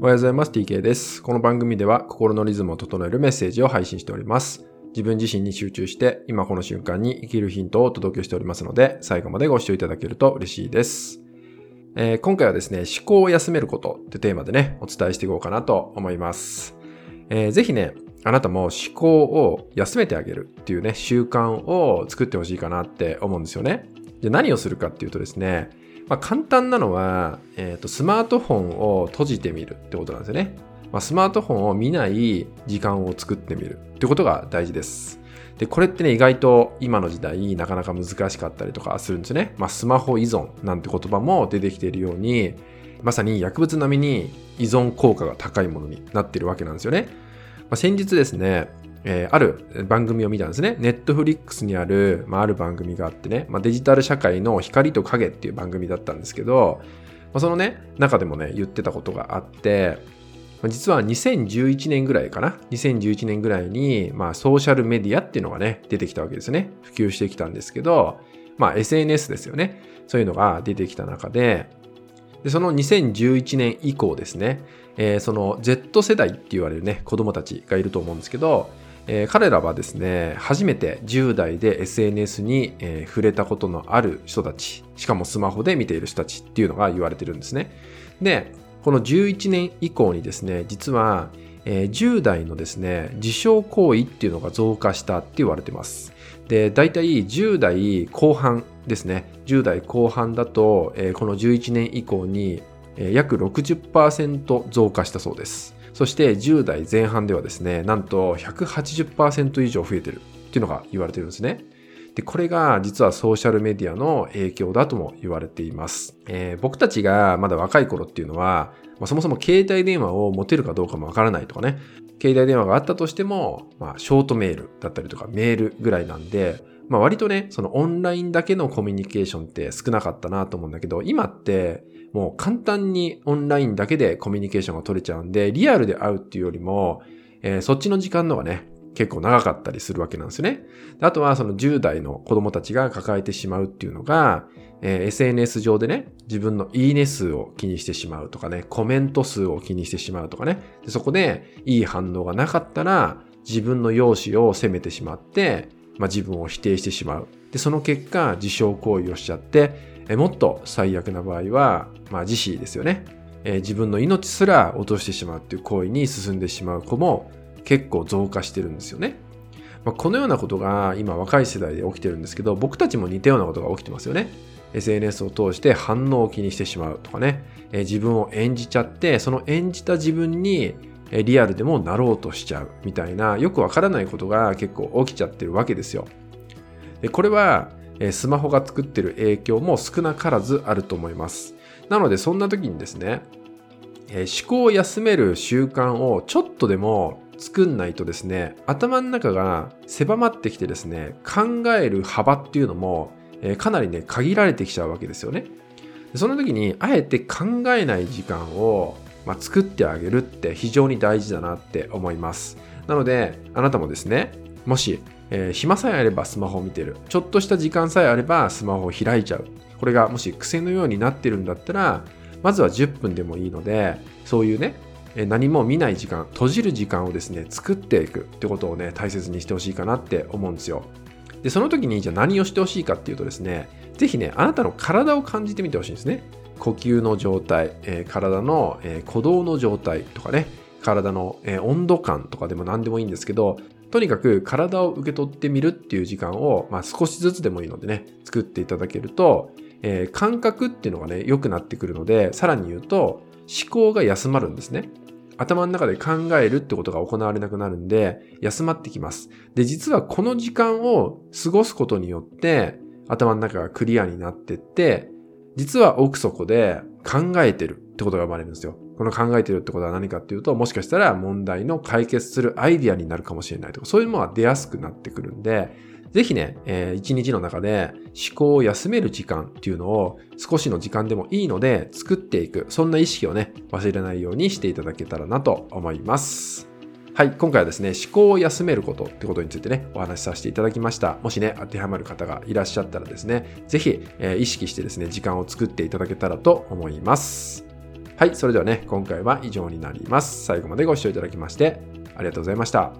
おはようございます。TK です。この番組では心のリズムを整えるメッセージを配信しております。自分自身に集中して今この瞬間に生きるヒントをお届けしておりますので、最後までご視聴いただけると嬉しいです。えー、今回はですね、思考を休めることってテーマでね、お伝えしていこうかなと思います。えー、ぜひね、あなたも思考を休めてあげるっていうね、習慣を作ってほしいかなって思うんですよね。じゃ何をするかっていうとですね、まあ、簡単なのは、えーと、スマートフォンを閉じてみるってことなんですよね。まあ、スマートフォンを見ない時間を作ってみるってことが大事です。で、これってね、意外と今の時代なかなか難しかったりとかするんですよね。まあ、スマホ依存なんて言葉も出てきているように、まさに薬物並みに依存効果が高いものになっているわけなんですよね。まあ、先日ですね、えー、ある番組を見たんですね。ネットフリックスにある、まあ、ある番組があってね、まあ、デジタル社会の光と影っていう番組だったんですけど、まあ、そのね、中でもね、言ってたことがあって、実は2011年ぐらいかな。2011年ぐらいに、まあ、ソーシャルメディアっていうのがね、出てきたわけですね。普及してきたんですけど、まあ、SNS ですよね。そういうのが出てきた中で、でその2011年以降ですね、えー、その Z 世代って言われるね、子供たちがいると思うんですけど、え、彼らはですね、初めて10代で SNS に、え、触れたことのある人たち、しかもスマホで見ている人たちっていうのが言われてるんですね。で、この11年以降にですね、実は、え、10代のですね、自傷行為っていうのが増加したって言われてます。で、大体10代後半ですね、10代後半だと、え、この11年以降に、え、約60%増加したそうです。そして10代前半ではですね、なんと180%以上増えてるっていうのが言われてるんですね。で、これが実はソーシャルメディアの影響だとも言われています。えー、僕たちがまだ若い頃っていうのは、まあ、そもそも携帯電話を持てるかどうかもわからないとかね、携帯電話があったとしても、まあ、ショートメールだったりとかメールぐらいなんで、まあ割とね、そのオンラインだけのコミュニケーションって少なかったなと思うんだけど、今ってもう簡単にオンラインだけでコミュニケーションが取れちゃうんで、リアルで会うっていうよりも、えー、そっちの時間の方がね、結構長かったりするわけなんですよね。あとはその10代の子供たちが抱えてしまうっていうのが、えー、SNS 上でね、自分のいいね数を気にしてしまうとかね、コメント数を気にしてしまうとかね、でそこでいい反応がなかったら、自分の容姿を責めてしまって、まあ、自分を否定してしまう。で、その結果、自傷行為をしちゃって、えもっと最悪な場合は、まあ、自死ですよね。え自分の命すら落としてしまうっていう行為に進んでしまう子も結構増加してるんですよね。まあ、このようなことが今若い世代で起きてるんですけど、僕たちも似たようなことが起きてますよね。SNS を通して反応を気にしてしまうとかね、え自分を演じちゃって、その演じた自分にリアルでもなろうとしちゃうみたいな、よくわからないことが結構起きちゃってるわけですよ。でこれは、スマホが作ってる影響も少なからずあると思います。なのでそんな時にですね、思考を休める習慣をちょっとでも作んないとですね、頭の中が狭まってきてですね、考える幅っていうのも、え、かなりね、限られてきちゃうわけですよね。その時に、あえて考えない時間を、まあ、作ってあげるって非常に大事だなって思います。なので、あなたもですね、もし、えー、暇さえあればスマホを見てる。ちょっとした時間さえあればスマホを開いちゃう。これがもし癖のようになってるんだったら、まずは10分でもいいので、そういうね、何も見ない時間、閉じる時間をですね、作っていくってことをね、大切にしてほしいかなって思うんですよ。で、その時にじゃあ何をしてほしいかっていうとですね、ぜひね、あなたの体を感じてみてほしいんですね。呼吸の状態、えー、体の、えー、鼓動の状態とかね、体の、え、温度感とかでも何でもいいんですけど、とにかく体を受け取ってみるっていう時間を、まあ、少しずつでもいいのでね、作っていただけると、えー、感覚っていうのがね、良くなってくるので、さらに言うと、思考が休まるんですね。頭の中で考えるってことが行われなくなるんで、休まってきます。で、実はこの時間を過ごすことによって、頭の中がクリアになってって、実は奥底で考えてるってことが生まれるんですよ。この考えてるってことは何かっていうと、もしかしたら問題の解決するアイディアになるかもしれないとか、そういうものは出やすくなってくるんで、ぜひね、えー、日の中で思考を休める時間っていうのを少しの時間でもいいので作っていく。そんな意識をね、忘れないようにしていただけたらなと思います。はい、今回はですね、思考を休めることってことについてね、お話しさせていただきました。もしね、当てはまる方がいらっしゃったらですね、ぜひ、えー、意識してですね、時間を作っていただけたらと思います。はい、それではね、今回は以上になります。最後までご視聴いただきまして、ありがとうございました。